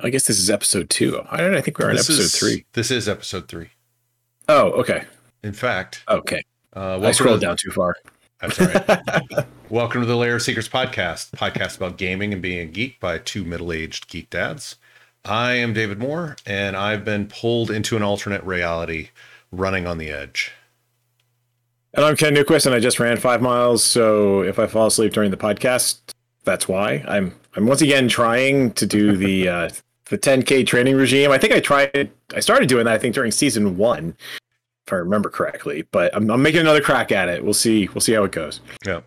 I guess this is episode two. I don't. I think we're on This episode is- three. This is episode three. Oh, okay. In fact, Okay. uh, I scrolled to, down too far. That's all right. welcome to the Layer of Secrets podcast, podcast about gaming and being a geek by two middle-aged geek dads. I am David Moore, and I've been pulled into an alternate reality, running on the edge. And I'm Ken Newquist, and I just ran five miles. So if I fall asleep during the podcast, that's why. I'm I'm once again trying to do the uh, the 10k training regime. I think I tried. I started doing that. I think during season one, if I remember correctly. But I'm, I'm making another crack at it. We'll see. We'll see how it goes. Yeah.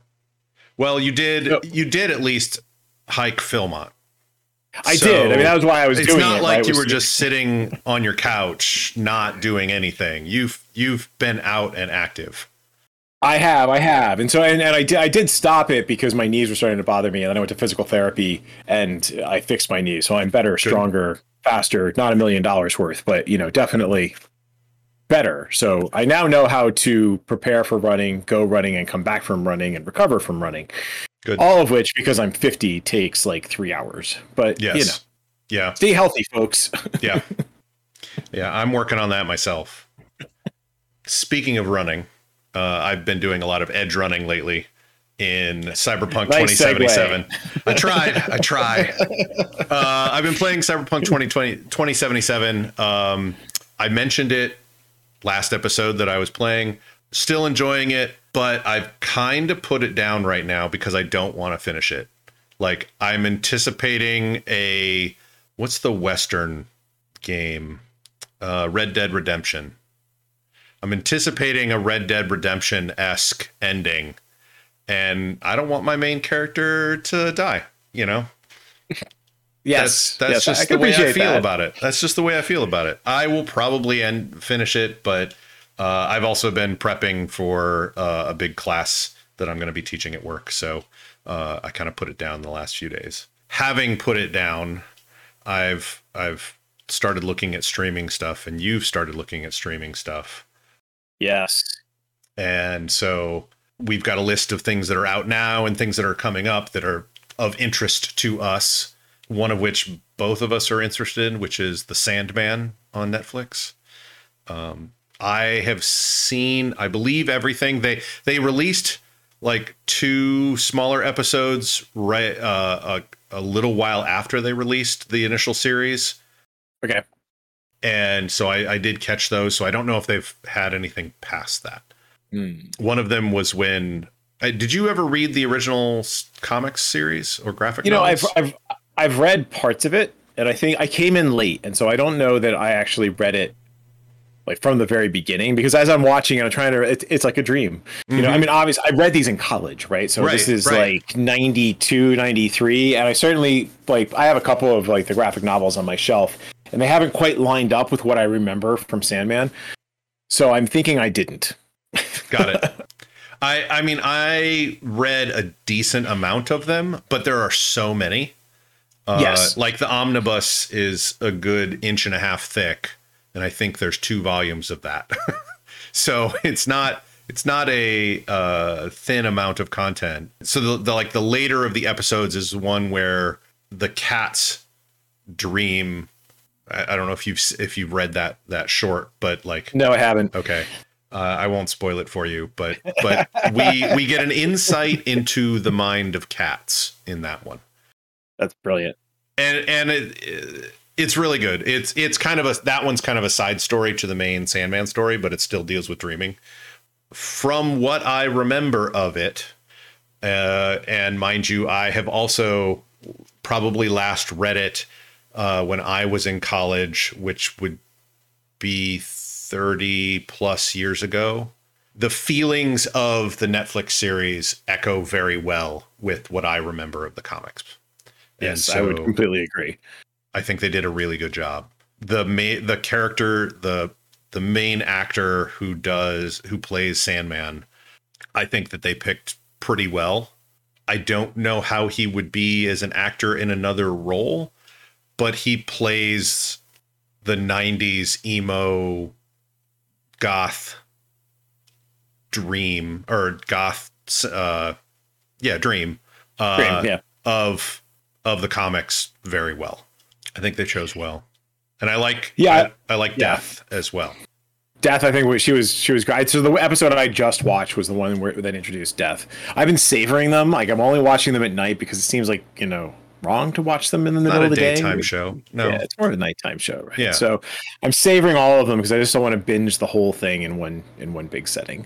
Well, you did. Yep. You did at least hike Philmont. I So, did. I mean, that was why I was It's doing not it. like right? you were just sitting on your couch, not doing anything. You've you've been out and active. I have, I have, and so and, and I did I did stop it because my knees were starting to bother me, and then I went to physical therapy and I fixed my knees, so I'm better, stronger, faster. Not a million dollars worth, but you know, definitely better. So I now know how to prepare for running, go running, and come back from running and recover from running. Good. All of which, because I'm 50, takes like three hours. But Yes. you know, Yeah. stay healthy, folks. Yeah. yeah. I'm working on that myself. Speaking of running, uh, I've been doing a lot of edge running lately in Cyberpunk Nice 2077. I tried. I try. Uh, I've been playing Cyberpunk 2020, 2077. Um, I mentioned it last episode that I was playing. Still enjoying it, but I've kind of put it down right now because I don't want to finish it. Like I'm anticipating a what's the Western game? Uh, Red Dead Redemption. I'm anticipating a Red Dead Redemption esque ending, and I don't want my main character to die. You know, yes, that's that's yes, just can the way I feel that. about it. That's just the way I feel about it. I will probably end finish it, but uh, I've also been prepping for uh, a big class that I'm going to be teaching at work, so uh, I kind of put it down the last few days. Having put it down, I've I've started looking at streaming stuff, and you've started looking at streaming stuff, Yes. and so we've got a list of things that are out now and things that are coming up that are of interest to us. One of which both of us are interested in, which is The Sandman on Netflix. Um, I have seen, I believe, everything they they released like two smaller episodes right uh, a, a little while after they released the initial series Okay. And so I, I did catch those. So I don't know if they've had anything past that. Hmm. One of them was when. Uh, did you ever read the original comics series or graphic? you know I've. I've i've read parts of it and i think i came in late and so i don't know that i actually read it like from the very beginning because as i'm watching and i'm trying to it, it's like a dream you know i mean obviously i read these in college right so this Mm-hmm. Is right. like 92 93 and i certainly like i have a couple of like the graphic novels on my shelf and they haven't quite lined up with what i remember from sandman so i'm thinking i didn't Got it. I I mean I read a decent amount of them, but there are so many. Uh, Yes. Like the omnibus is a good inch and a half thick, and I think there's two volumes of that. so it's not it's not a uh, thin amount of content. So the, the like the later of the episodes is one where the cats dream. I, I don't know if you've if you've read that that short, but like no i haven't Okay. Uh, I won't spoil it for you, but but we we get an insight into the mind of cats in that one, that's brilliant and and it, it's really good. It's it's kind of a that one's kind of a side story to the main Sandman story, but it still deals with dreaming. From what I remember of it, uh, and mind you, I have also probably last read it uh, when I was in college, which would be 30 plus years ago. The feelings of the Netflix series echo very well with what I remember of the comics. And yes i would completely agree I think they did a really good job. The ma- the character, the the main actor who does who plays Sandman, I think that they picked pretty well. I don't know how he would be as an actor in another role, but he plays the 90s emo goth dream or goth uh yeah, dream uh Dream, yeah of of the comics very well. I think they chose well, and I like Yeah. I, I like Yeah. Death as well. Death, I think she was she was great. So the episode I just watched was the one where that introduced Death. I've been savoring them. Like I'm only watching them at night because it seems like you know wrong to watch them in the middle of the day. daytime show. No, Yeah, it's more of a nighttime show, right? Yeah. So I'm savoring all of them because I just don't want to binge the whole thing in one in one big setting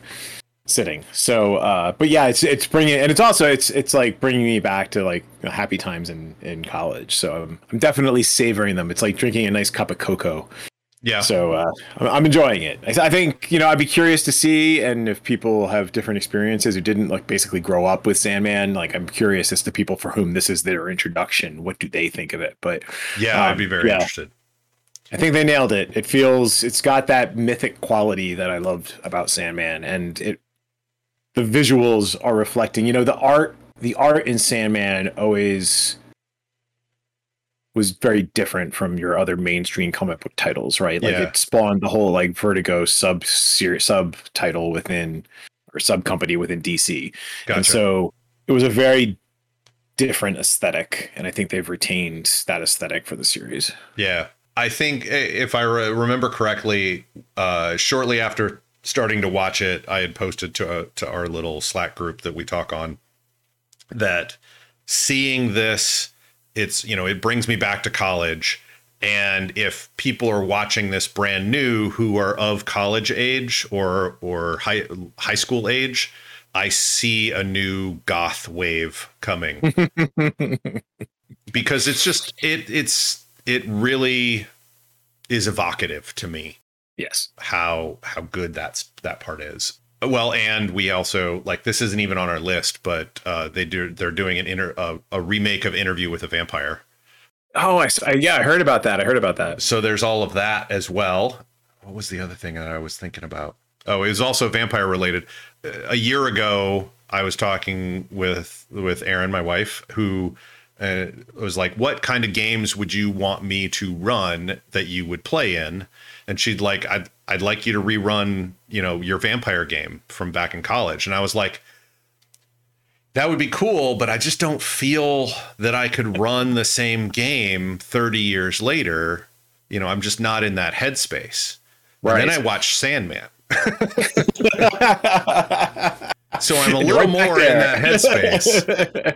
sitting. So, uh, but yeah, it's it's bringing and it's also it's it's like bringing me back to like happy times in in college. So I'm, I'm definitely savoring them. It's like drinking a nice cup of cocoa. Yeah, So uh, I'm, enjoying it. I, think you know I'd be curious to see, and if people have different experiences who didn't like basically grow up with Sandman, like I'm curious as to people for whom this is their introduction. What do they think of it? But yeah, I'd um, be very yeah. interested. I think they nailed it. It feels it's got that mythic quality that I loved about Sandman, and it the visuals are reflecting. You know, the art the art in Sandman always was very different from your other mainstream comic book titles, right? Like Yeah. it spawned the whole like Vertigo sub series subtitle within or sub company within DC. Gotcha. And so it was a very different aesthetic, and I think they've retained that aesthetic for the series. Yeah. I think if I re- remember correctly, uh, shortly after starting to watch it, I had posted to to our little Slack group that we talk on that seeing this, it's you know it brings me back to college, and if people are watching this brand new who are of college age or or high high school age, I see a new goth wave coming. Because it's just it it's it really is evocative to me Yes. how how good that's that part is well and we also like this isn't even on our list but uh they do they're doing an inter uh, a remake of interview with a vampire Oh, I yeah, I heard about that. I heard about that. so there's all of that as well what was the other thing that i was thinking about oh it was also vampire related Uh, a year ago i was talking with with Erin, my wife who uh, it was like what kind of games would you want me to run that you would play in and she'd like i'd, I'd like you to rerun you know your vampire game from back in college and i was like that would be cool, but I just don't feel that I could run the same game 30 years later. You know, I'm just not in that headspace. And Right. then I watched Sandman. so I'm a little right more in that headspace.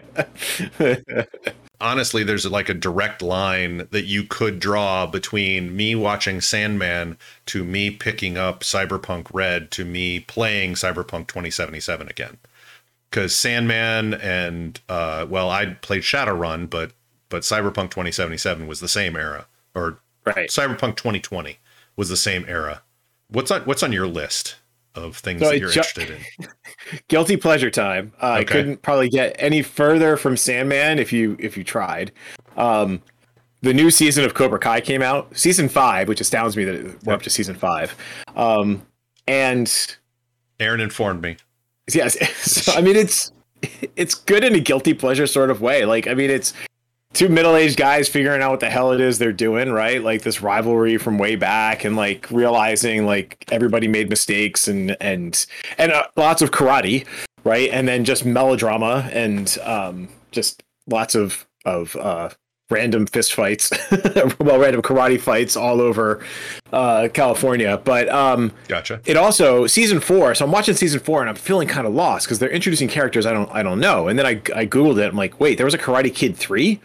Honestly, there's like a direct line that you could draw between me watching Sandman to me picking up Cyberpunk Red to me playing Cyberpunk 2077 again because Sandman and uh, well, I played Shadowrun, but but Cyberpunk 2077 was the same era, or right. Cyberpunk 2020 was the same era. What's on What's on your list of things So that you're ju- interested in? Guilty pleasure time. Uh, I couldn't probably get any further from Sandman if you if you tried. Um, the new season of Cobra Kai came out, season five, which astounds me that it- we're up to season five. Um, and Erin informed me. yes, so, I mean it's it's good in a guilty pleasure sort of way. Like I mean it's two middle-aged guys figuring out what the hell it is they're doing, right? Like this rivalry from way back and like realizing like everybody made mistakes and and and uh, lots of karate, right? And then just melodrama and um just lots of of uh random fist fights, well random karate fights all over uh California, but um Gotcha. it also season four so i'm watching season four and i'm feeling kind of lost because they're introducing characters i don't i don't know and then i i googled it i'm like wait there was a karate kid 3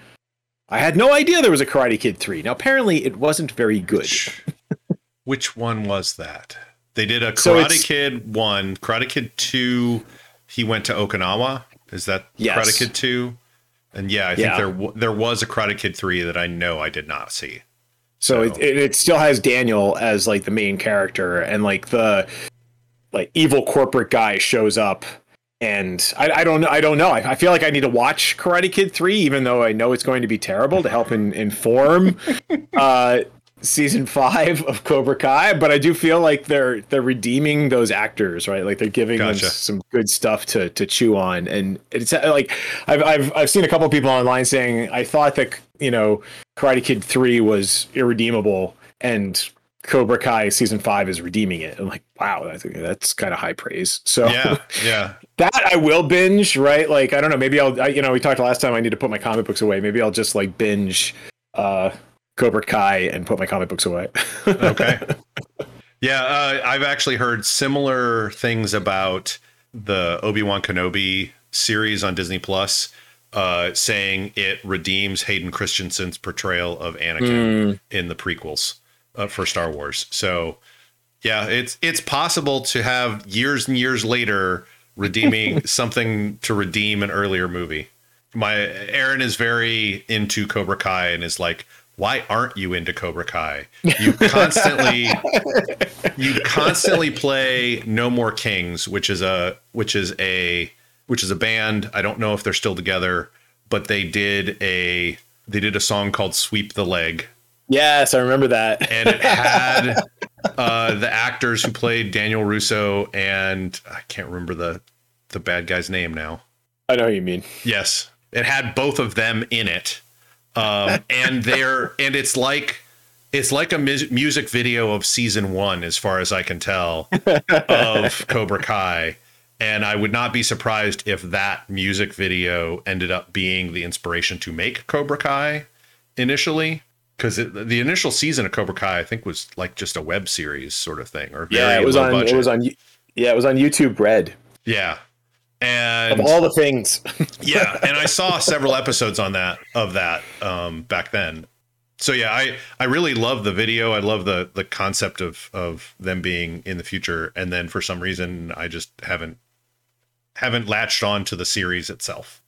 i had no idea there was a karate kid 3 now apparently it wasn't very good Which, which one was that? They did a Karate it's- Kid one, Karate Kid two. He went to Okinawa. Is that Yes. Karate Kid two? And yeah, I think Yeah. there there was a Karate Kid three that I know I did not see. so it, So- it, it still has daniel as like the main character and like the like evil corporate guy shows up and I, I don't know I don't know. I, I feel like I need to watch Karate Kid 3 even though I know it's going to be terrible to help in, inform uh season 5 of Cobra Kai but I do feel like they're they're redeeming those actors right? Like they're giving Gotcha. them some good stuff to to chew on. And it's uh, like I've I've I've seen a couple people online saying I thought that you know Karate Kid 3 was irredeemable and Cobra Kai season 5 is redeeming it I'm like wow that's that's kind of high praise so Yeah, yeah. that I will binge, right? Like I don't know, maybe I'll I, you know, we talked last time I need to put my comic books away. Maybe I'll just like binge uh Cobra Kai and put my comic books away. okay. Yeah, uh, I've actually heard similar things about the Obi Wan Kenobi series on Disney Plus, uh, saying it redeems Hayden Christensen's portrayal of Anakin mm. in the prequels uh, for Star Wars. So, yeah, it's it's possible to have years and years later redeeming something to redeem an earlier movie. My Erin is very into Cobra Kai and is like, why aren't you into Cobra Kai? You constantly you constantly play No More Kings, which is a which is a which is a band. I don't know if they're still together, but they did a they did a song called Sweep the Leg. Yes, I remember that. and it had uh, the actors who played Daniel Russo and I can't remember the the bad guy's name now. I know what you mean. Yes. It had both of them in it um, and they're and it's like it's like a mu- music video of season one, as far as I can tell, of Cobra Kai. And I would not be surprised if that music video ended up being the inspiration to make Cobra Kai initially. Because the initial season of Cobra Kai, I think, was like just a web series sort of thing, or yeah, it was on. Budget. It was on. Yeah, it was on YouTube Red. Yeah, and of all the things yeah and i saw several episodes on that of that um, back then so yeah i i really love the video i love the the concept of of them being in the future and then for some reason i just haven't haven't latched on to the series itself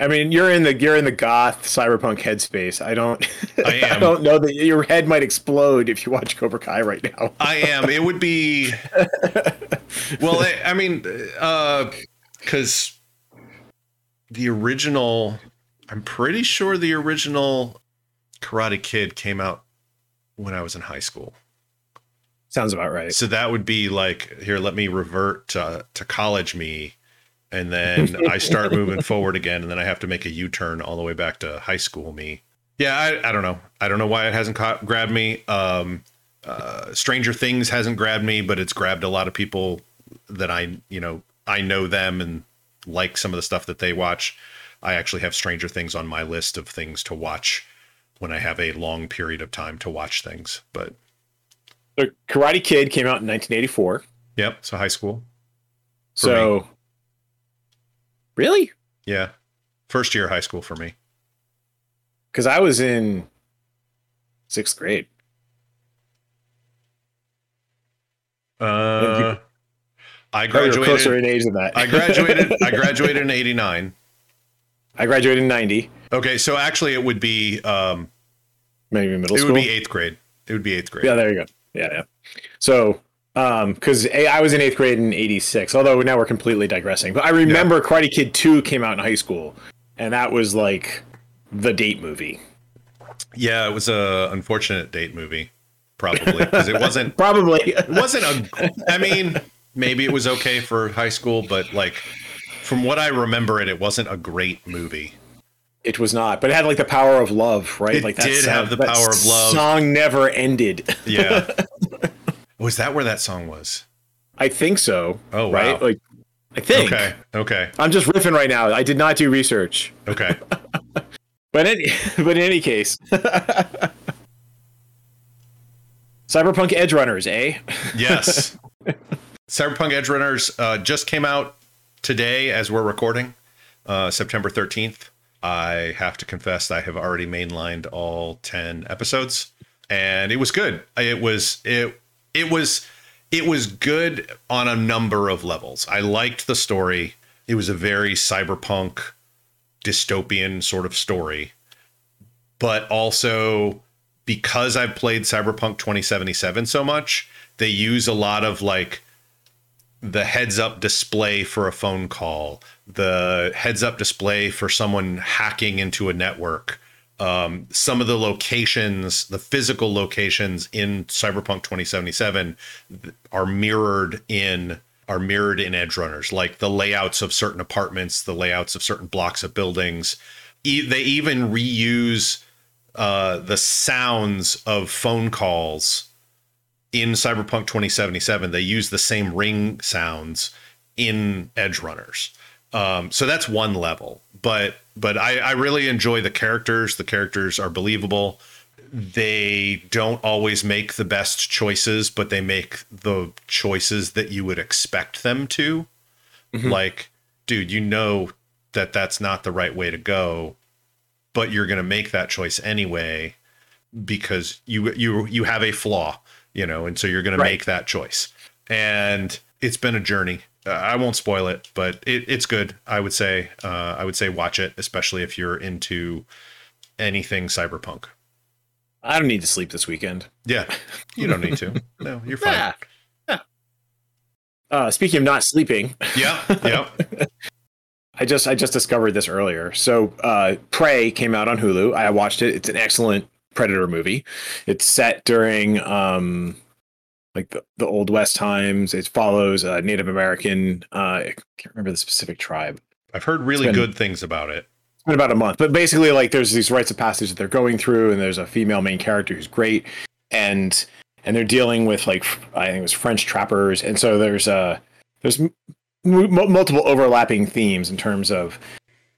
I mean, you're in the you're in the goth cyberpunk headspace. I don't I. I don't know that your head might explode if you watch Cobra Kai right now. I am. It would be Well, I, I mean, uh because the original, I'm pretty sure the original Karate Kid came out when I was in high school. Sounds about right. So that would be like, here, let me revert to, to college me. And then I start moving forward again. And then I have to make a U turn all the way back to high school me. Yeah, I, I don't know. I don't know why it hasn't caught, grabbed me. Um, uh, Stranger Things hasn't grabbed me, but it's grabbed a lot of people that I, you know, I know them and like some of the stuff that they watch. I actually have Stranger Things on my list of things to watch when I have a long period of time to watch things. But the Karate Kid came out in 1984. Yep, so high school. So, me. Really? Yeah, first year high school for me. Because I was in sixth grade. Uh, I graduated closer in age than that. I graduated. I graduated in '89. I graduated in '90. Okay, so actually, it would be um, maybe middle it school. It would be eighth grade. It would be eighth grade. Yeah, there you go. Yeah, yeah. So, um, because I was in eighth grade in '86. Although now we're completely digressing, but I remember yeah. Karate Kid Two came out in high school, and that was like the date movie. Yeah, it was a unfortunate date movie, probably because it wasn't probably it wasn't a. I mean maybe it was okay for high school, but like from what I remember it, it wasn't a great movie. It was not, but it had like the power of love, right? It like that did sound, have the power of love. Song never ended. Yeah. was that where that song was? I think so. Oh, right. Wow. Like, I think. Okay. Okay. I'm just riffing right now. I did not do research. Okay. but in, but in any case, Cyberpunk Edgerunners, eh? Yes. Cyberpunk Edgerunners uh, just came out today as we're recording, uh, September 13th. I have to confess I have already mainlined all 10 episodes and it was good. It was it it was it was good on a number of levels. I liked the story. It was a very cyberpunk dystopian sort of story. But also because I've played Cyberpunk 2077 so much, they use a lot of like the heads up display for a phone call, the heads up display for someone hacking into a network, um, some of the locations, the physical locations in Cyberpunk 2077 are mirrored in are mirrored in Edgerunners, like the layouts of certain apartments, the layouts of certain blocks of buildings. E- they even reuse uh, the sounds of phone calls in Cyberpunk 2077, they use the same ring sounds in Edgerunners. Um, so that's one level. But but I, I really enjoy the characters. The characters are believable. they don't always make the best choices, but they make the choices that you would expect them to. Mm-hmm. Like, dude, you know that that's not the right way to go, but you're going to make that choice anyway because you you you have a flaw, you know, and so you're going right. to make that choice. And it's been a journey. Uh, I won't spoil it, but it, it's good. I would say uh, I would say watch it, especially if you're into anything cyberpunk. I don't need to sleep this weekend. Yeah, you don't need to. No, you're fine. Yeah. yeah. Uh, speaking of not sleeping. Yeah. Yeah. I just I just discovered this earlier. So uh, Prey came out on Hulu. I watched it. It's an excellent Predator movie. It's set during um, like the, the old West times. It follows a Native American. Uh, I can't remember the specific tribe. I've heard really been, good things about it. It's been about a month, but basically, like there's these rites of passage that they're going through, and there's a female main character who's great, and and they're dealing with like I think it was French trappers, and so there's a there's m- multiple overlapping themes in terms of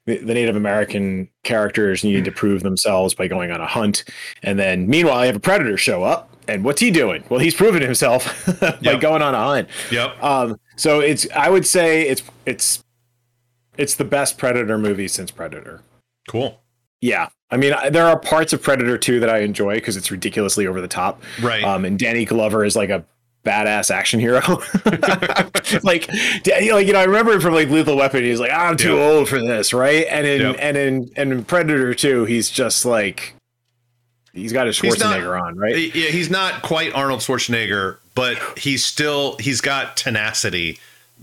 the, the Native American characters needing to prove themselves by going on a hunt, and then meanwhile, you have a predator show up, and what's he doing? Well, he's proven himself by yep. going on a hunt. Yep. Um, so it's I would say it's it's it's the best Predator movie since Predator. Cool. Yeah. I mean, there are parts of Predator 2 that I enjoy because it's ridiculously over the top. Right. Um, and Danny Glover is like a badass action hero. like, like you know, I remember from like Lethal Weapon. He's like, I'm too old for this, right? And in yep. and in and in Predator 2, he's just like, he's got his Schwarzenegger not, on, right? Yeah, he's not quite Arnold Schwarzenegger, but he's still he's got tenacity.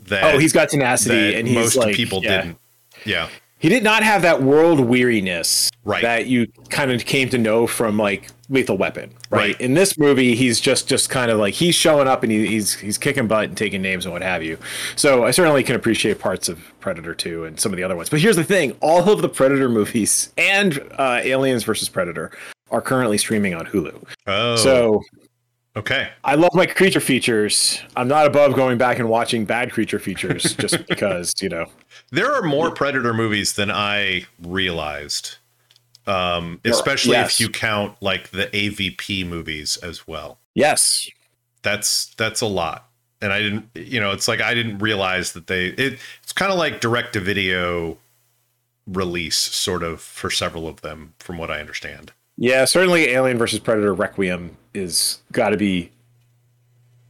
That oh, he's got tenacity, and most like, people yeah. didn't. Yeah, he did not have that world weariness right. that you kind of came to know from like Lethal Weapon, right? right? In this movie, he's just just kind of like he's showing up and he, he's he's kicking butt and taking names and what have you. So I certainly can appreciate parts of Predator 2 and some of the other ones. But here's the thing: all of the Predator movies and uh, Aliens versus Predator are currently streaming on Hulu. Oh, so Okay. I love my creature features. I'm not above going back and watching bad creature features just because, you know. There are more Predator movies than I realized. Um, especially yes. if you count like the AVP movies as well. Yes. That's that's a lot. And I didn't you know, it's like I didn't realize that they it, it's kind of like direct to video release sort of for several of them from what I understand. Yeah, certainly Alien versus Predator Requiem is got to be.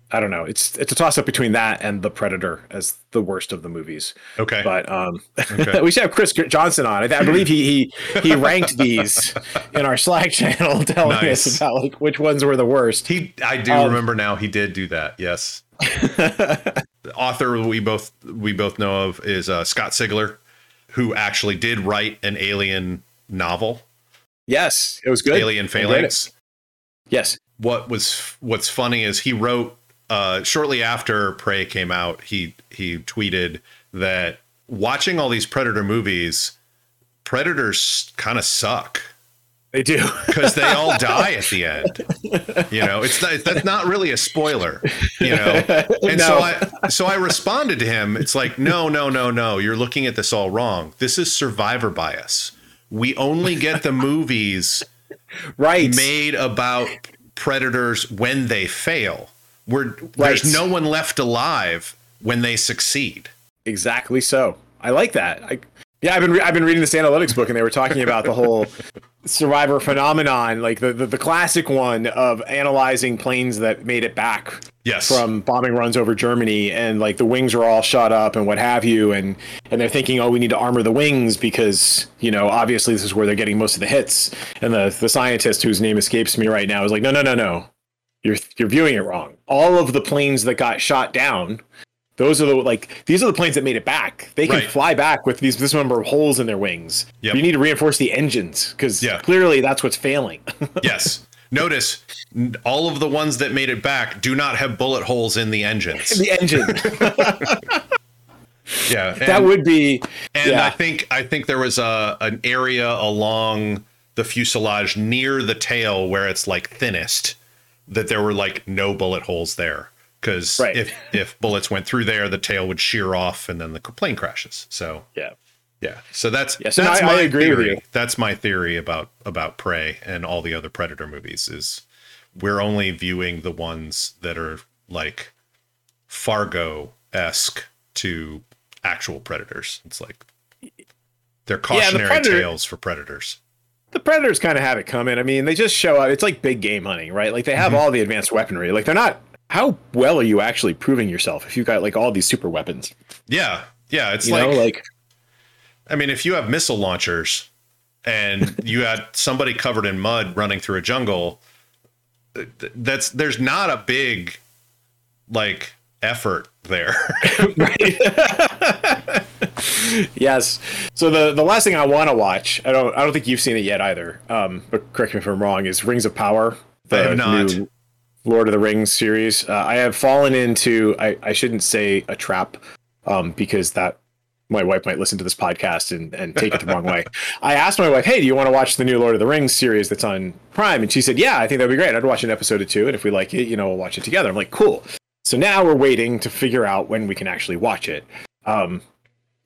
I don't know. It's it's a toss up between that and the Predator as the worst of the movies. Okay, but um, okay. we should have Chris Johnson on. I, I believe he he he ranked these in our Slack channel, telling nice. us about like which ones were the worst. He, I do um, remember now. He did do that. Yes. the author we both we both know of is uh, Scott Sigler, who actually did write an Alien novel. Yes, it was good. Alien Phalanx. Yes. What was what's funny is he wrote uh, shortly after Prey came out. He he tweeted that watching all these Predator movies, Predators kind of suck. They do because they all die at the end. You know, it's not, that's not really a spoiler. You know, and no. so I so I responded to him. It's like, no, no, no, no. You're looking at this all wrong. This is survivor bias we only get the movies right made about predators when they fail. We're, right. There's no one left alive when they succeed. Exactly so. I like that. I, yeah, I've been re- I've been reading this analytics book, and they were talking about the whole survivor phenomenon, like the, the, the classic one of analyzing planes that made it back yes. from bombing runs over Germany, and like the wings are all shot up and what have you, and and they're thinking, oh, we need to armor the wings because you know obviously this is where they're getting most of the hits, and the the scientist whose name escapes me right now is like, no, no, no, no, you're you're viewing it wrong. All of the planes that got shot down those are the like these are the planes that made it back. They can right. fly back with these this number of holes in their wings. Yep. You need to reinforce the engines because yeah. clearly that's what's failing. yes. Notice all of the ones that made it back do not have bullet holes in the engines. In the engine. yeah, and, that would be. And yeah. I think I think there was a an area along the fuselage near the tail where it's like thinnest that there were like no bullet holes there because right. if if bullets went through there, the tail would shear off, and then the plane crashes. So yeah, Yeah. So that's Yes, and that's I- my I agree theory. with you. That's my theory about about Prey and all the other Predator movies is we're only viewing the ones that are like Fargo esque to actual predators. It's like they're the cautionary Predator- tales for predators. The Predators kind of have it coming. I mean, they just show up. It's like big game hunting, right? Like they have Mm-hmm. all the advanced weaponry. Like they're not. How well are you actually proving yourself if you've got like all these super weapons? Yeah. Yeah. It's You like, know, like I mean, if you have missile launchers and you had somebody covered in mud running through a jungle, that's there's not a big like effort there. yes. So the the last thing I want to watch, I don't I don't think you've seen it yet either. Um, but correct me if I'm wrong. Is Rings of Power? I have not. new Lord of the Rings series. Uh, I have fallen into. I I shouldn't say a trap, um, because that my wife might listen to this podcast and, and take it the wrong way. I asked my wife, "Hey, do you want to watch the new Lord of the Rings series that's on Prime?" And she said, "Yeah, I think that'd be great. I'd watch an episode or two, and if we like it, you know, we'll watch it together." I'm like, "Cool." So now we're waiting to figure out when we can actually watch it. Um,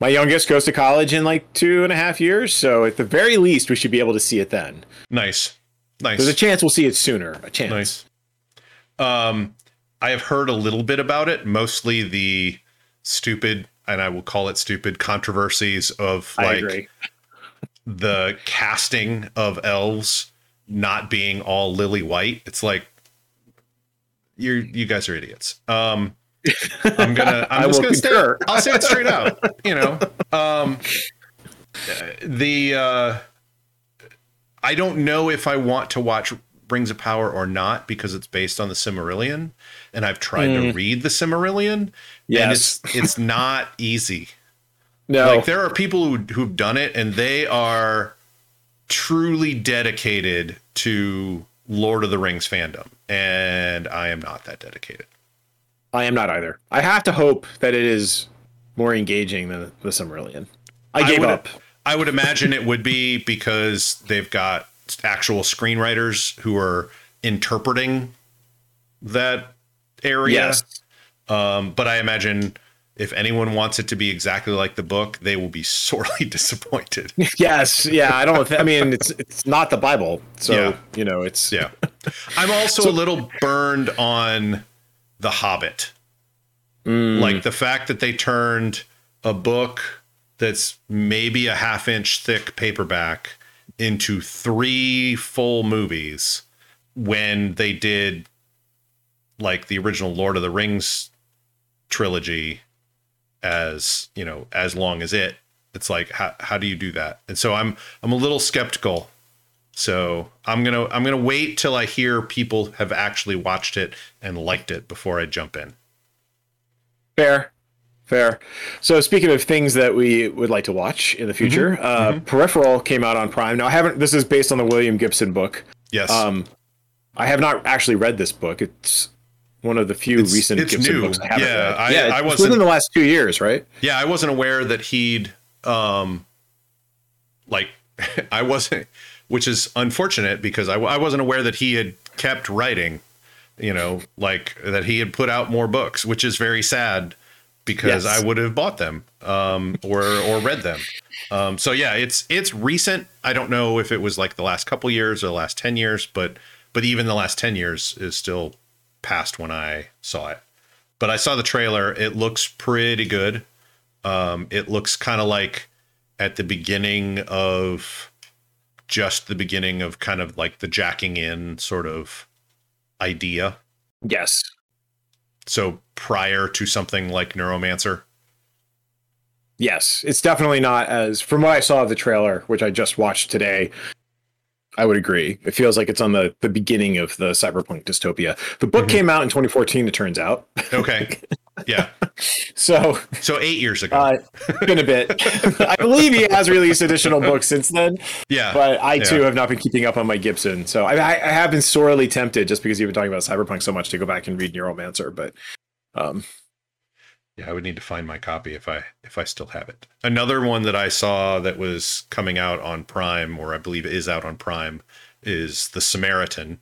my youngest goes to college in like two and a half years, so at the very least, we should be able to see it then. nice. Nice. There's a chance we'll see it sooner. A chance. Nice. Um, I have heard a little bit about it, mostly the stupid, and I will call it stupid controversies of like the casting of elves not being all lily white. It's like you're you guys are idiots. Um, I'm gonna. I'm I just will gonna concur. I'll say it straight out. You know, um, the uh, I don't know if I want to watch Rings of Power or not because it's based on the Silmarillion, and I've tried to mm. read the Silmarillion, and. Yes. it's it's not easy. No. Like there are people who who've done it, and they are truly dedicated to Lord of the Rings fandom, and I am not that dedicated. I am not either. I have to hope that it is more engaging than the Silmarillion. I gave would, up. I would imagine it would be because they've got actual screenwriters who are interpreting that area. Yes. Um, but I imagine if anyone wants it to be exactly like the book, they will be sorely disappointed. Yes. Yeah. I don't. Th- I mean, it's it's not the Bible, so Yeah. you know, it's Yeah. I'm also a little burned on The Hobbit. Like the fact that they turned a book that's maybe a half inch thick paperback into three full movies when they did like the original Lord of the Rings trilogy as, you know, as long as it. It's like how how do you do that? And so I'm I'm a little skeptical so I'm gonna I'm gonna wait till I hear people have actually watched it and liked it before I jump in. fair. Fair. So speaking of things that we would like to watch in the future, uh, Peripheral came out on Prime. Now I haven't. This is based on the William Gibson book. Yes, Um, I have not actually read this book. It's one of the few It's- recent it's Gibson new. books I haven't Yeah, read. I- yeah, I wasn't- within the last two years, right? yeah, I wasn't aware that he'd um like I wasn't, which is unfortunate because I, I wasn't aware that he had kept writing. You know, like that he had put out more books, which is very sad because Yes. I would have bought them um, or or read them. Um, so yeah, it's it's recent. I don't know if it was like the last couple years or the last ten years, but but even the last ten years is still past when I saw it. But I saw the trailer. It looks pretty good. Um, it looks kind of like at the beginning of just the beginning of kind of like the jacking in sort of idea. Yes. So prior to something like Neuromancer. Yes, it's definitely not as from what I saw of the trailer, which I just watched today. I would agree. It feels like it's on the the beginning of the cyberpunk dystopia. The book Mhm. came out in 2014. It turns out. Okay. yeah. So So eight years ago. uh, it's been a bit. I believe he has released additional books since then, yeah. but I too Yeah. have not been keeping up on my Gibson. So I, I, I have been sorely tempted just because you've been talking about cyberpunk so much to go back and read Neuromancer. But um, Yeah, I would need to find my copy if I if I still have it. Another one that I saw that was coming out on Prime, or I believe is out on Prime, is The Samaritan,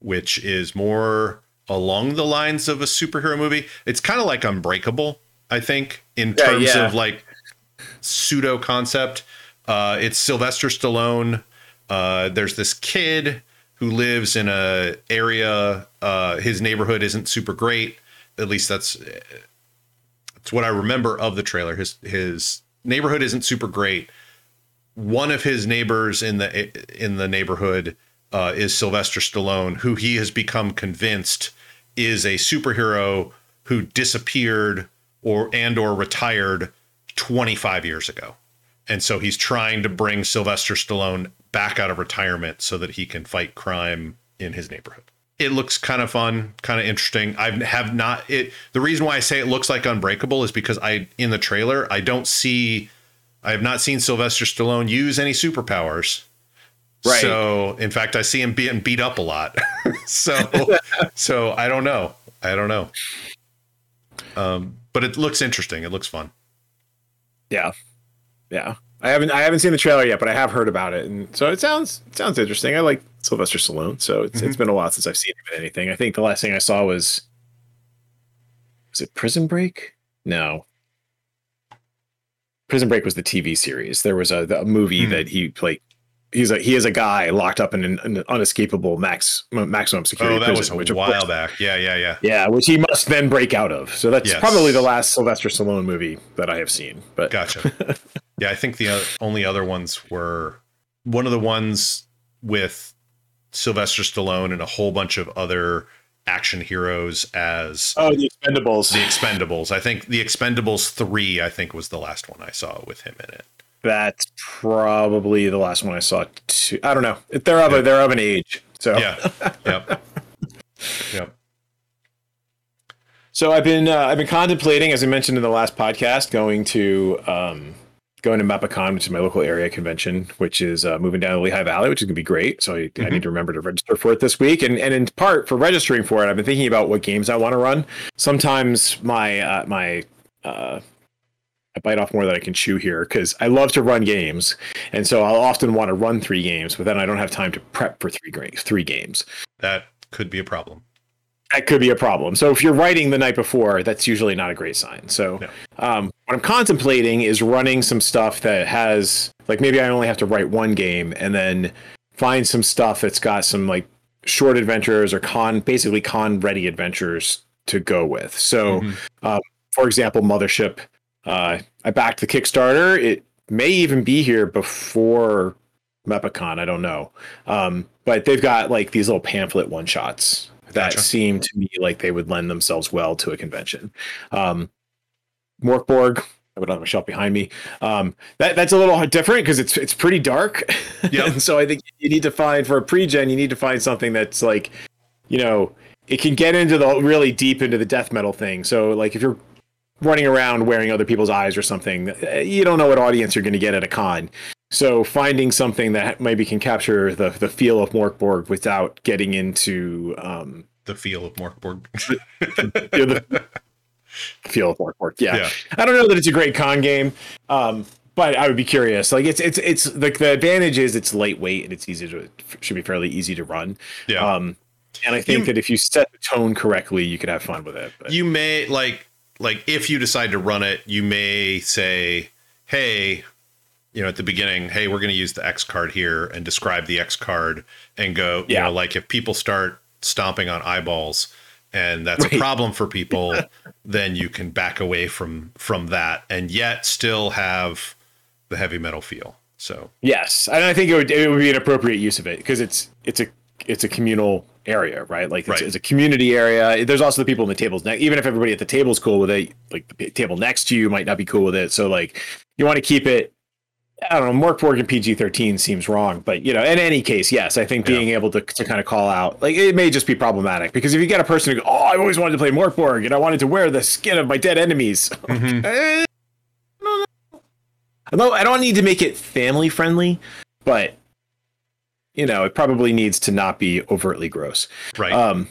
which is more along the lines of a superhero movie. It's kind of like Unbreakable, I think, in Yeah, terms yeah. of like pseudo concept. Uh, it's Sylvester Stallone. Uh, there's this kid who lives in a area. Uh, his neighborhood isn't super great. At least that's that's what I remember of the trailer. His his neighborhood isn't super great. One of his neighbors in the in the neighborhood uh, is Sylvester Stallone, who he has become convinced is a superhero who disappeared or and or retired 25 years ago. And so he's trying to bring Sylvester Stallone back out of retirement so that he can fight crime in his neighborhood. It looks kind of fun, kind of interesting. I have not it the reason why I say it looks like Unbreakable is because I in the trailer I don't see I have not seen Sylvester Stallone use any superpowers. Right. So, in fact, I see him being beat up a lot. so, so I don't know. I don't know. Um, but it looks interesting. It looks fun. Yeah, yeah. I haven't I haven't seen the trailer yet, but I have heard about it, and so it sounds it sounds interesting. I like Sylvester Stallone, so it's mm-hmm. it's been a while since I've seen him in anything. I think the last thing I saw was was it Prison Break? No, Prison Break was the TV series. There was a, a movie mm. that he like he's a he is a guy locked up in an, an unescapable max maximum security. Oh, that prison, was a while course, back. Yeah, yeah, yeah. Yeah, which he must then break out of. So that's yes. probably the last Sylvester Stallone movie that I have seen. But gotcha. yeah, I think the uh, only other ones were one of the ones with Sylvester Stallone and a whole bunch of other action heroes as oh the Expendables. The Expendables. I think the Expendables three. I think was the last one I saw with him in it. That's probably the last one I saw. Too. I don't know. They're of a, they're of an age. So yeah, yep, yep. So I've been uh, I've been contemplating, as I mentioned in the last podcast, going to um, going to MEPACon, which is my local area convention, which is uh, moving down the Lehigh Valley, which is gonna be great. So I, mm-hmm. I, need to remember to register for it this week, and and in part for registering for it, I've been thinking about what games I want to run. Sometimes my uh, my uh, I bite off more than I can chew here because I love to run games, and so I'll often want to run three games, but then I don't have time to prep for three three games. That could be a problem. That could be a problem. So if you're writing the night before, that's usually not a great sign. So um, what I'm contemplating is running some stuff that has like maybe I only have to write one game, and then find some stuff that's got some like short adventures or con basically con ready adventures to go with. So, mm-hmm. um, for example, Mothership uh, I backed the Kickstarter. It may even be here before MEPACon. I don't know. Um, but they've got like these little pamphlet one shots that gotcha. seem to me like they would lend themselves well to a convention. Um, Morkborg, I would on a shelf behind me. Um, that that's a little different because it's it's pretty dark. Yeah. and so I think you need to find for a pre-gen, you need to find something that's like, you know, it can get into the really deep into the death metal thing. So like if you're running around wearing other people's eyes or something. You don't know what audience you're going to get at a con. So finding something that maybe can capture the the feel of Morkborg without getting into um, the feel of Morkborg. the, the feel of Morkborg. Yeah. yeah. I don't know that it's a great con game. Um, but I would be curious. Like it's it's it's the the advantage is it's lightweight and it's easy to should be fairly easy to run. Yeah. Um, and I think you, that if you set the tone correctly, you could have fun with it. But. You may like like if you decide to run it, you may say, "Hey, you know, at the beginning, hey, we're going to use the X card here and describe the X card and go, yeah. you know, like if people start stomping on eyeballs and that's right. a problem for people, then you can back away from from that and yet still have the heavy metal feel. So yes, and I think it would it would be an appropriate use of it because it's it's a it's a communal area, right? Like it's, right. it's, a community area. There's also the people in the tables next. Even if everybody at the table is cool with it, like the table next to you might not be cool with it. So like you want to keep it. I don't know. Morkborg and PG thirteen seems wrong, but you know, in any case, yes, I think being yeah. able to, to kind of call out like it may just be problematic because if you get a person who go, oh, I always wanted to play Morkborg and I wanted to wear the skin of my dead enemies. Mm-hmm. I don't need to make it family friendly, but you know, it probably needs to not be overtly gross. Right. Um,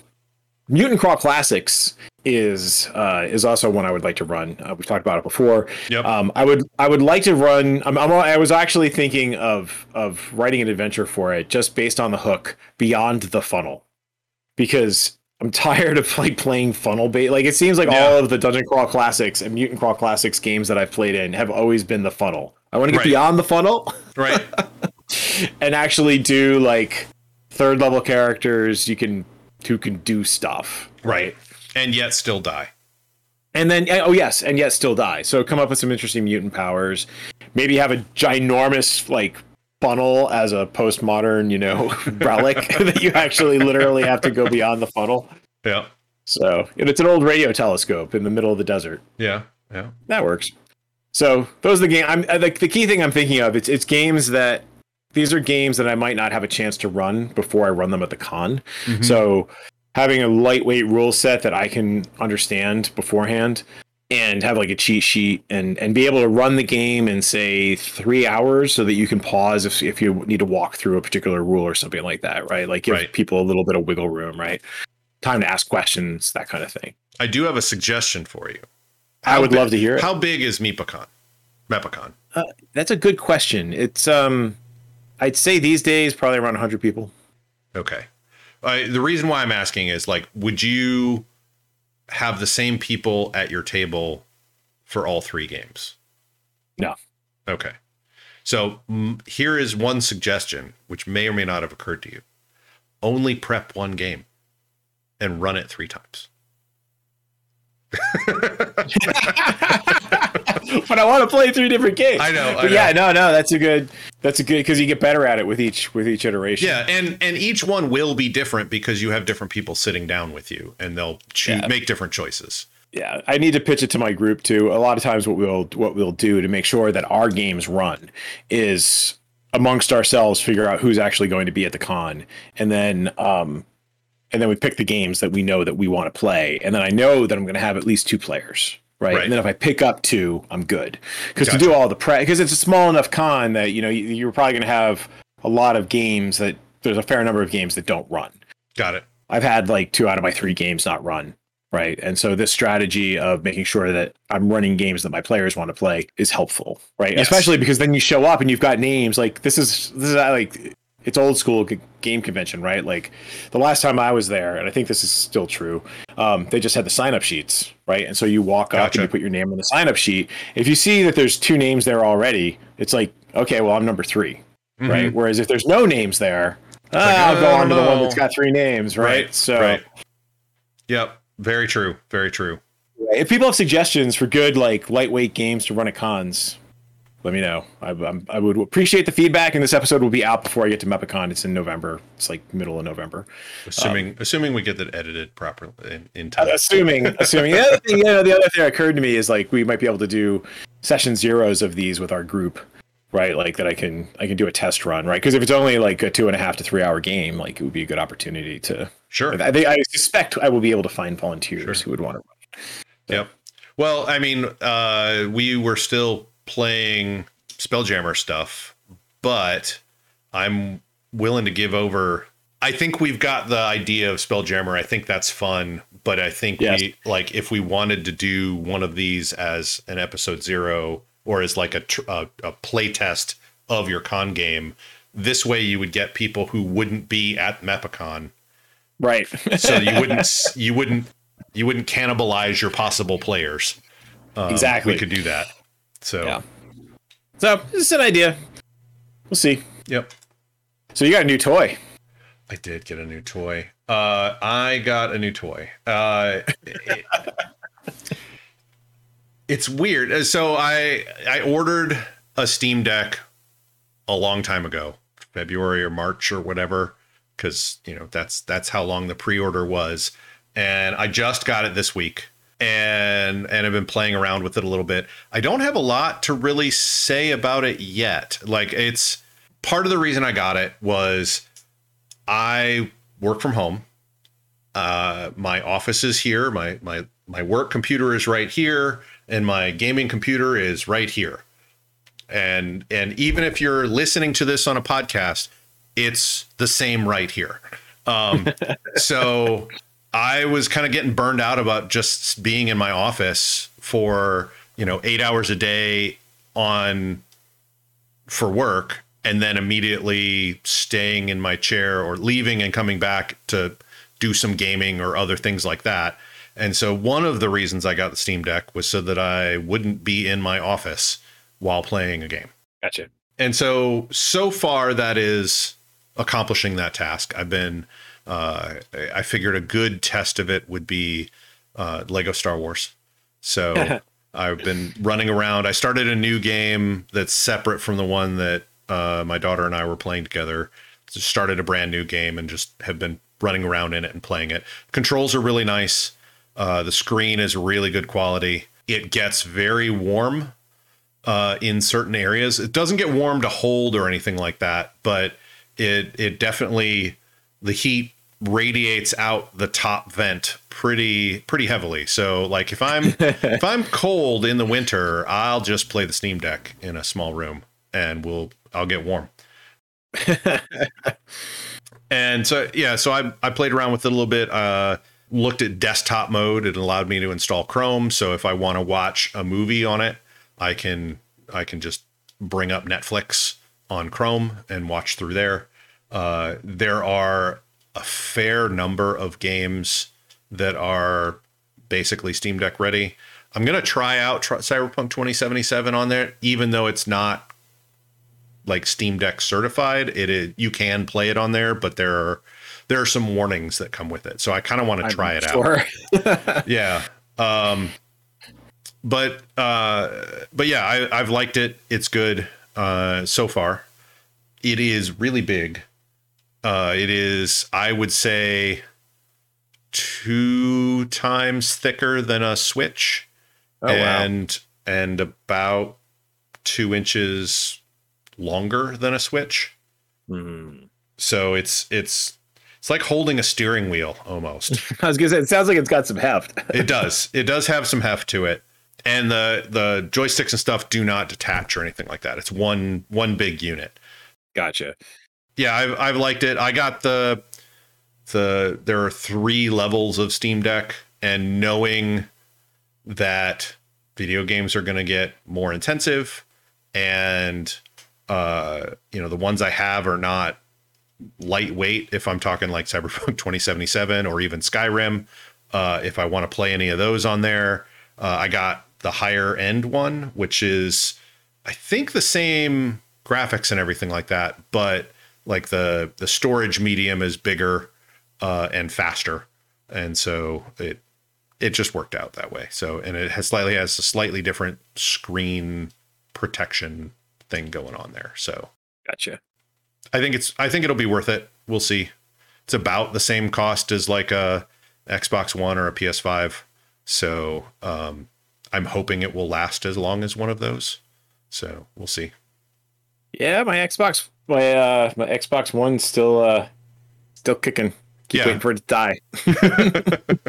Mutant Crawl Classics is uh, is also one I would like to run. Uh, we've talked about it before. Yep. Um, I would I would like to run. I'm, I'm, i was actually thinking of of writing an adventure for it, just based on the hook Beyond the Funnel, because I'm tired of like playing funnel bait. Like it seems like Yeah. all of the Dungeon Crawl Classics and Mutant Crawl Classics games that I've played in have always been the funnel. I want to get Right. beyond the funnel Right. and actually do like third level characters you can who can do stuff. right. And yet still die. And then oh yes, and yet still die. So come up with some interesting mutant powers. Maybe have a ginormous like funnel as a postmodern, you know, relic that you actually literally have to go beyond the funnel. Yeah. So and it's an old radio telescope in the middle of the desert. Yeah. Yeah. That works. So those are the game. I'm uh, the, the key thing I'm thinking of. It's it's games that these are games that I might not have a chance to run before I run them at the con. Mhm. So having a lightweight rule set that I can understand beforehand and have like a cheat sheet and and be able to run the game in say three hours so that you can pause if if you need to walk through a particular rule or something like that, right? Like give Right. people a little bit of wiggle room, right? Time to ask questions, that kind of thing. I do have a suggestion for you. I would bi- love to hear it. How big is Meepacon? MEPACon. Uh, that's a good question. It's um, I'd say these days probably around 100 people. Okay. Uh, the reason why I'm asking is like, would you have the same people at your table for all three games? No. Okay. So mm, here is one suggestion, which may or may not have occurred to you. Only prep one game and run it three times. but I want to play three different games. I know, I But yeah, no, no, that's a good. That's a good because you get better at it with each with each iteration. Yeah, and and each one will be different because you have different people sitting down with you, and they'll choose, Yeah. make different choices. yeah. I need to pitch it to my group too. A lot of times, what we'll what we'll do to make sure that our games run is amongst ourselves figure out who's actually going to be at the con, and then um, and then we pick the games that we know that we want to play, and then I know that I'm going to have at least two players. Right? Right. and then if I pick up two, I'm good. Because Gotcha. to do all the pre, because it's a small enough con that you know you, you're probably going to have a lot of games that there's a fair number of games that don't run. Got it. I've had like two out of my three games not run. Right. And so this strategy of making sure that I'm running games that my players want to play is helpful. Right. Yes. Especially because then you show up and you've got names like this is, this is like, it's old school game convention, right? Like the last time I was there, and I think this is still true, um, they just had the sign up sheets, right? And so you walk up and you put your name on the sign up sheet. If you see that there's two names there already, it's like, okay, well, I'm number 3 right? Whereas if there's no names there, ah, like, I'll go on to the one that's got three names, right? Right. So Right. Yep. Very true. Very true. if people have suggestions for good like lightweight games to run at cons, let me know. I, I'm, I would appreciate the feedback, and this episode will be out before I get to MEPACon. It's in November. It's like middle of November. Assuming assuming we get that edited properly in, in time. Assuming, assuming. The other thing, you know, the other thing that occurred to me is like we might be able to do session zeros of these with our group, right? Like that I can I can do a test run, right? Because if it's only like a two and a half to three hour game, like it would be a good opportunity to. Sure. I, I suspect I will be able to find volunteers who would want to run. Yep. Well, I mean, uh, we were still playing Spelljammer stuff, but I'm willing to give over. I think we've got the idea of Spelljammer. I think that's fun, but I think Yes. we like if we wanted to do one of these as an episode zero or as like a tr- a, a play test of your con game. This way, you would get people who wouldn't be at MEPACon, Right. so you wouldn't you wouldn't you wouldn't cannibalize your possible players. Um, Exactly. we could do that. So Yeah. So this is an idea. We'll see. yep, So you got a new toy. I did get a new toy. Uh, I got a new toy. Uh, it- it's weird. Uh, So I I ordered a Steam Deck a long time ago, February or March or whatever, because you know that's that's how long the pre-order was, and I just got it this week. And and I've been playing around with it a little bit. I don't have a lot to really say about it yet. Like it's part of the reason I got it was I work from home. Uh, my office is here. My my my work computer is right here, and my gaming computer is right here. And and even if you're listening to this on a podcast, it's the same right here. Um, so I was kind of getting burned out about just being in my office for you know eight hours a day on for work and then immediately staying in my chair or leaving and coming back to do some gaming or other things like that. And so one of the reasons I got the Steam Deck was so that I wouldn't be in my office while playing a game. Gotcha. And so so far that is accomplishing that task. I've been uh, I figured a good test of it would be uh, Lego Star Wars. So I've been running around. I started a new game that's separate from the one that uh, my daughter and I were playing together. Just started a brand new game and just have been running around in it and playing it. Controls are really nice. Uh, the screen is really good quality. It gets very warm uh, in certain areas. It doesn't get warm to hold or anything like that, but it it definitely the heat radiates out the top vent pretty pretty heavily. So like if I'm if I'm cold in the winter, I'll just play the Steam Deck in a small room and we'll I'll get warm. and so yeah, so I I played around with it a little bit. Uh looked at desktop mode. It allowed me to install Chrome. So if I want to watch a movie on it, I can I can just bring up Netflix on Chrome and watch through there. Uh, there are a fair number of games that are basically Steam Deck ready. I'm gonna try out try Cyberpunk 2077 on there, even though it's not like Steam Deck certified. It is you can play it on there, but there are there are some warnings that come with it. So I kind of want to try it sure. out. yeah. Um, but uh, but yeah, I, have liked it. It's good uh, so far. It is really big. Uh, it is, I would say, two times thicker than a Switch, oh, and wow. and about two inches longer than a Switch. Mm. So it's it's it's like holding a steering wheel almost. I was gonna say it sounds like it's got some heft. it does. It does have some heft to it. And the the joysticks and stuff do not detach or anything like that. It's one one big unit. Gotcha yeah, I've I've liked it. I got the the there are three levels of Steam Deck, and knowing that video games are going to get more intensive, and uh, you know the ones I have are not lightweight. If I'm talking like Cyberpunk 2077 or even Skyrim, uh, if I want to play any of those on there, uh, I got the higher end one, which is I think the same graphics and everything like that, but like the the storage medium is bigger uh, and faster, and so it it just worked out that way. So and it has slightly has a slightly different screen protection thing going on there. So gotcha. I think it's I think it'll be worth it. We'll see. It's about the same cost as like a Xbox One or a PS5. So um, I'm hoping it will last as long as one of those. So we'll see. Yeah, my Xbox my uh my Xbox One still uh still kicking. Keep yeah. waiting for it to die.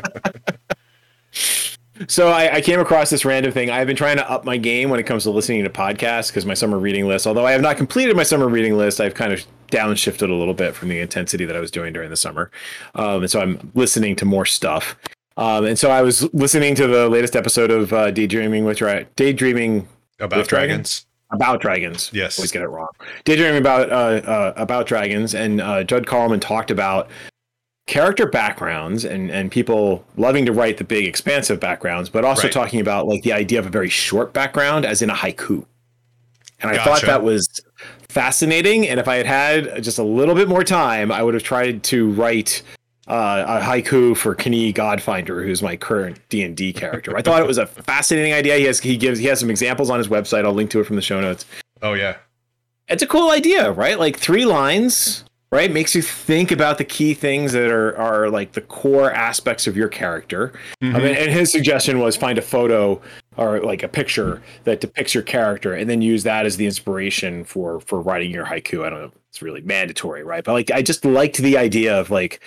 so I, I, came across this random thing. I've been trying to up my game when it comes to listening to podcasts because my summer reading list, although I have not completed my summer reading list, I've kind of downshifted a little bit from the intensity that I was doing during the summer. Um, and so I'm listening to more stuff. Um, and so I was listening to the latest episode of uh, Daydreaming with Dra- Daydreaming about dragons. dragons about dragons. Yes, always get it wrong. Daydreaming about uh, uh, about dragons, and uh, Judd Karlman talked about character backgrounds and and people loving to write the big expansive backgrounds, but also right. talking about like the idea of a very short background, as in a haiku. And I gotcha. thought that was fascinating. And if I had had just a little bit more time, I would have tried to write uh, a haiku for K'nii Godfinder, who's my current D and D character. I thought it was a fascinating idea. He has he gives he has some examples on his website. I'll link to it from the show notes. Oh yeah, it's a cool idea, right? Like three lines, right? Makes you think about the key things that are are like the core aspects of your character. Mm-hmm. I mean, and his suggestion was find a photo or like a picture that depicts your character, and then use that as the inspiration for for writing your haiku. I don't know. It's really mandatory, right? But like, I just liked the idea of like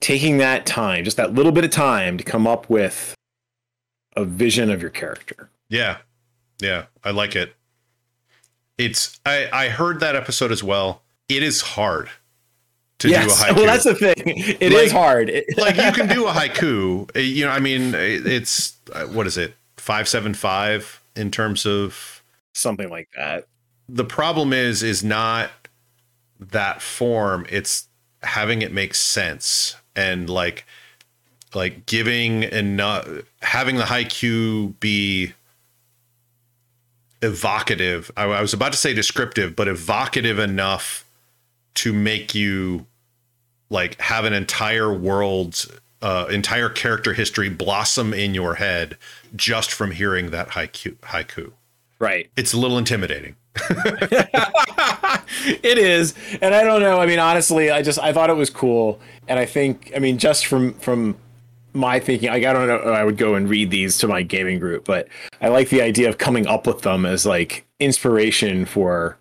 taking that time, just that little bit of time to come up with a vision of your character. Yeah. Yeah. I like it. It's I I heard that episode as well. It is hard to yes. do a haiku. Well, that's the thing. It like, is hard. like you can do a haiku. You know, I mean, it's uh, what is it? 575 in terms of something like that. The problem is is not that form, it's having it make sense and like like giving and not having the haiku be evocative. I, I was about to say descriptive, but evocative enough to make you like have an entire world's uh, entire character history blossom in your head just from hearing that haiku. Haiku. Right. It's a little intimidating. it is, and I don't know. I mean, honestly, I just I thought it was cool, and I think I mean just from from my thinking, like I don't know, I would go and read these to my gaming group, but I like the idea of coming up with them as like inspiration for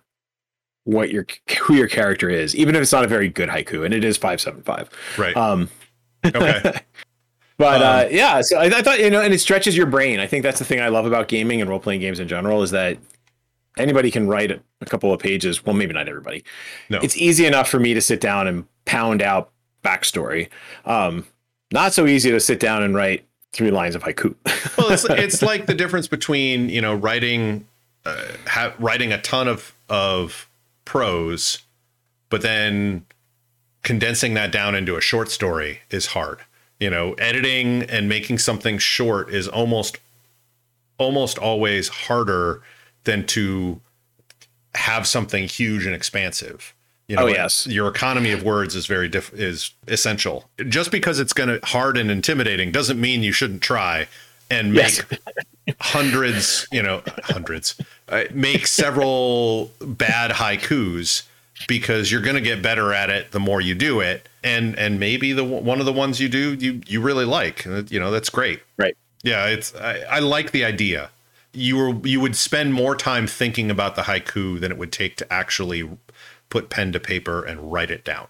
what your who your character is, even if it's not a very good haiku, and it is five seven five. Right. Um, okay. But uh, um, uh, yeah, so I, I, thought you know, and it stretches your brain. I think that's the thing I love about gaming and role playing games in general is that anybody can write a couple of pages. Well, maybe not everybody. No. It's easy enough for me to sit down and pound out backstory. Um, not so easy to sit down and write three lines of haiku. well, it's, it's like the difference between you know writing uh, ha- writing a ton of of prose, but then condensing that down into a short story is hard you know editing and making something short is almost almost always harder than to have something huge and expansive. You know, oh yes. your economy of words is very diff- is essential. Just because it's going to hard and intimidating doesn't mean you shouldn't try and make yes. hundreds you know hundreds uh, make several bad haikus because you're going to get better at it the more you do it. And and maybe the one of the ones you do you you really like. You know that's great. Right. Yeah it's i, I like the idea you were you would spend more time thinking about the haiku than it would take to actually put pen to paper and write it down.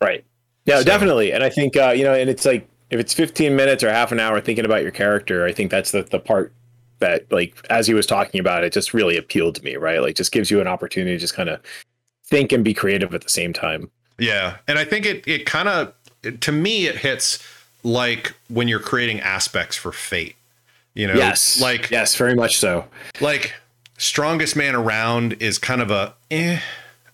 Right. Yeah so, definitely. And i think uh, you know and it's like if it's 15 minutes or half an hour thinking about your character i think that's the, the part that like as he was talking about it just really appealed to me right? Like just gives you an opportunity to just kind of think and be creative at the same time. Yeah, and I think it it kind of to me it hits like when you're creating aspects for fate. You know, yes, like yes, very much so. Like strongest man around is kind of a eh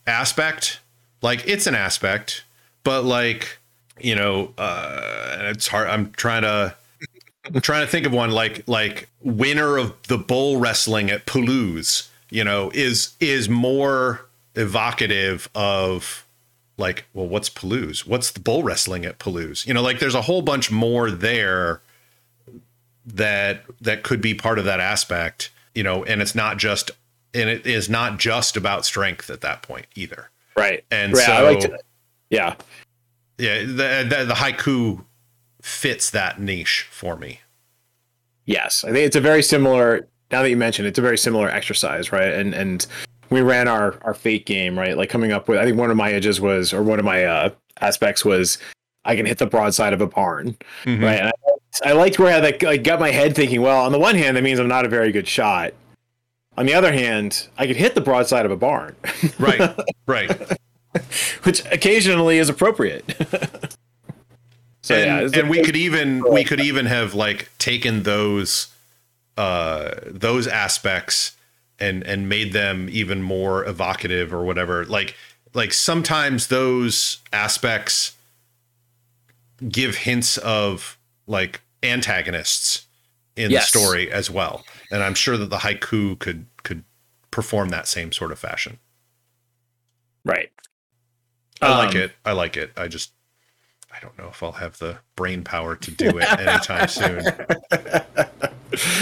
aspect. Like it's an aspect, but like you know, uh, it's hard. I'm trying to I'm trying to think of one like like winner of the bull wrestling at Palouse. You know, is is more evocative of like, well, what's Palouse? What's the bull wrestling at Palouse? You know, like there's a whole bunch more there that that could be part of that aspect, you know, and it's not just and it is not just about strength at that point either. Right. And right. so I yeah. Yeah, the, the the haiku fits that niche for me. Yes. I think it's a very similar now that you mentioned it's a very similar exercise, right? And and we ran our our fate game right like coming up with i think one of my edges was or one of my uh aspects was i can hit the broadside of a barn mm-hmm. right and I, I, liked where i like, got my head thinking well on the one hand that means i'm not a very good shot. On the other hand i could hit the broadside of a barn. Right right. Which occasionally is appropriate. So and, yeah and we could even we could even have like taken those uh those aspects and and made them even more evocative or whatever. Like like sometimes those aspects give hints of like antagonists in yes. the story as well and i'm sure that the haiku could could perform that same sort of fashion right i um, like it i like it i just i don't know if i'll have the brain power to do it anytime soon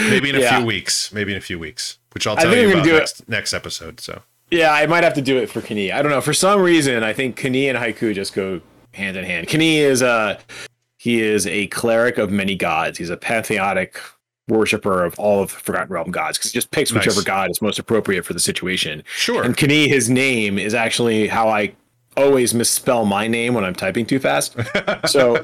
maybe in a yeah. few weeks maybe in a few weeks which I'll tell you about next, next episode. So yeah, I might have to do it for Kani. I don't know. For some reason, I think Kani and Haiku just go hand in hand. Kani is a he is a cleric of many gods. He's a pantheonic worshiper of all of the Forgotten Realm gods because he just picks whichever god is most appropriate for the situation. Sure. And Kani, his name is actually how I always misspell my name when I'm typing too fast. So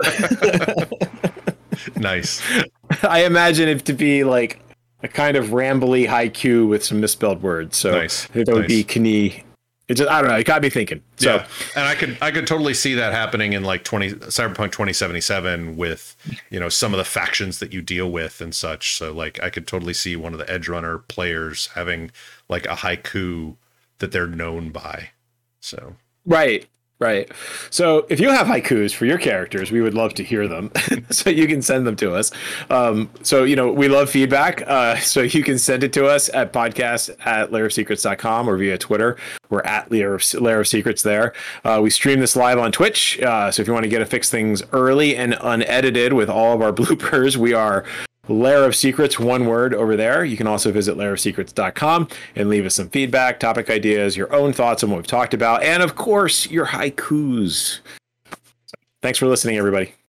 nice. I imagine it to be like a kind of rambly haiku with some misspelled words. So nice. that would nice. be Kani. It just I don't know. It got me thinking. So yeah. and I could I could totally see that happening in like twenty Cyberpunk twenty seventy seven with you know some of the factions that you deal with and such. So like I could totally see one of the edge runner players having like a haiku that they're known by. So right. Right. So if you have haikus for your characters, we would love to hear them. so you can send them to us. Um, so, you know, we love feedback. Uh, so you can send it to us at podcast at lairofsecrets.com or via Twitter. We're at Layer of, Lair of Secrets there. Uh, we stream this live on Twitch. Uh, so if you want to get to fix things early and unedited with all of our bloopers, we are Lair of Secrets, one word over there. You can also visit lairofsecrets.com and leave us some feedback, topic ideas, your own thoughts on what we've talked about, and of course, your haikus. Thanks for listening, everybody.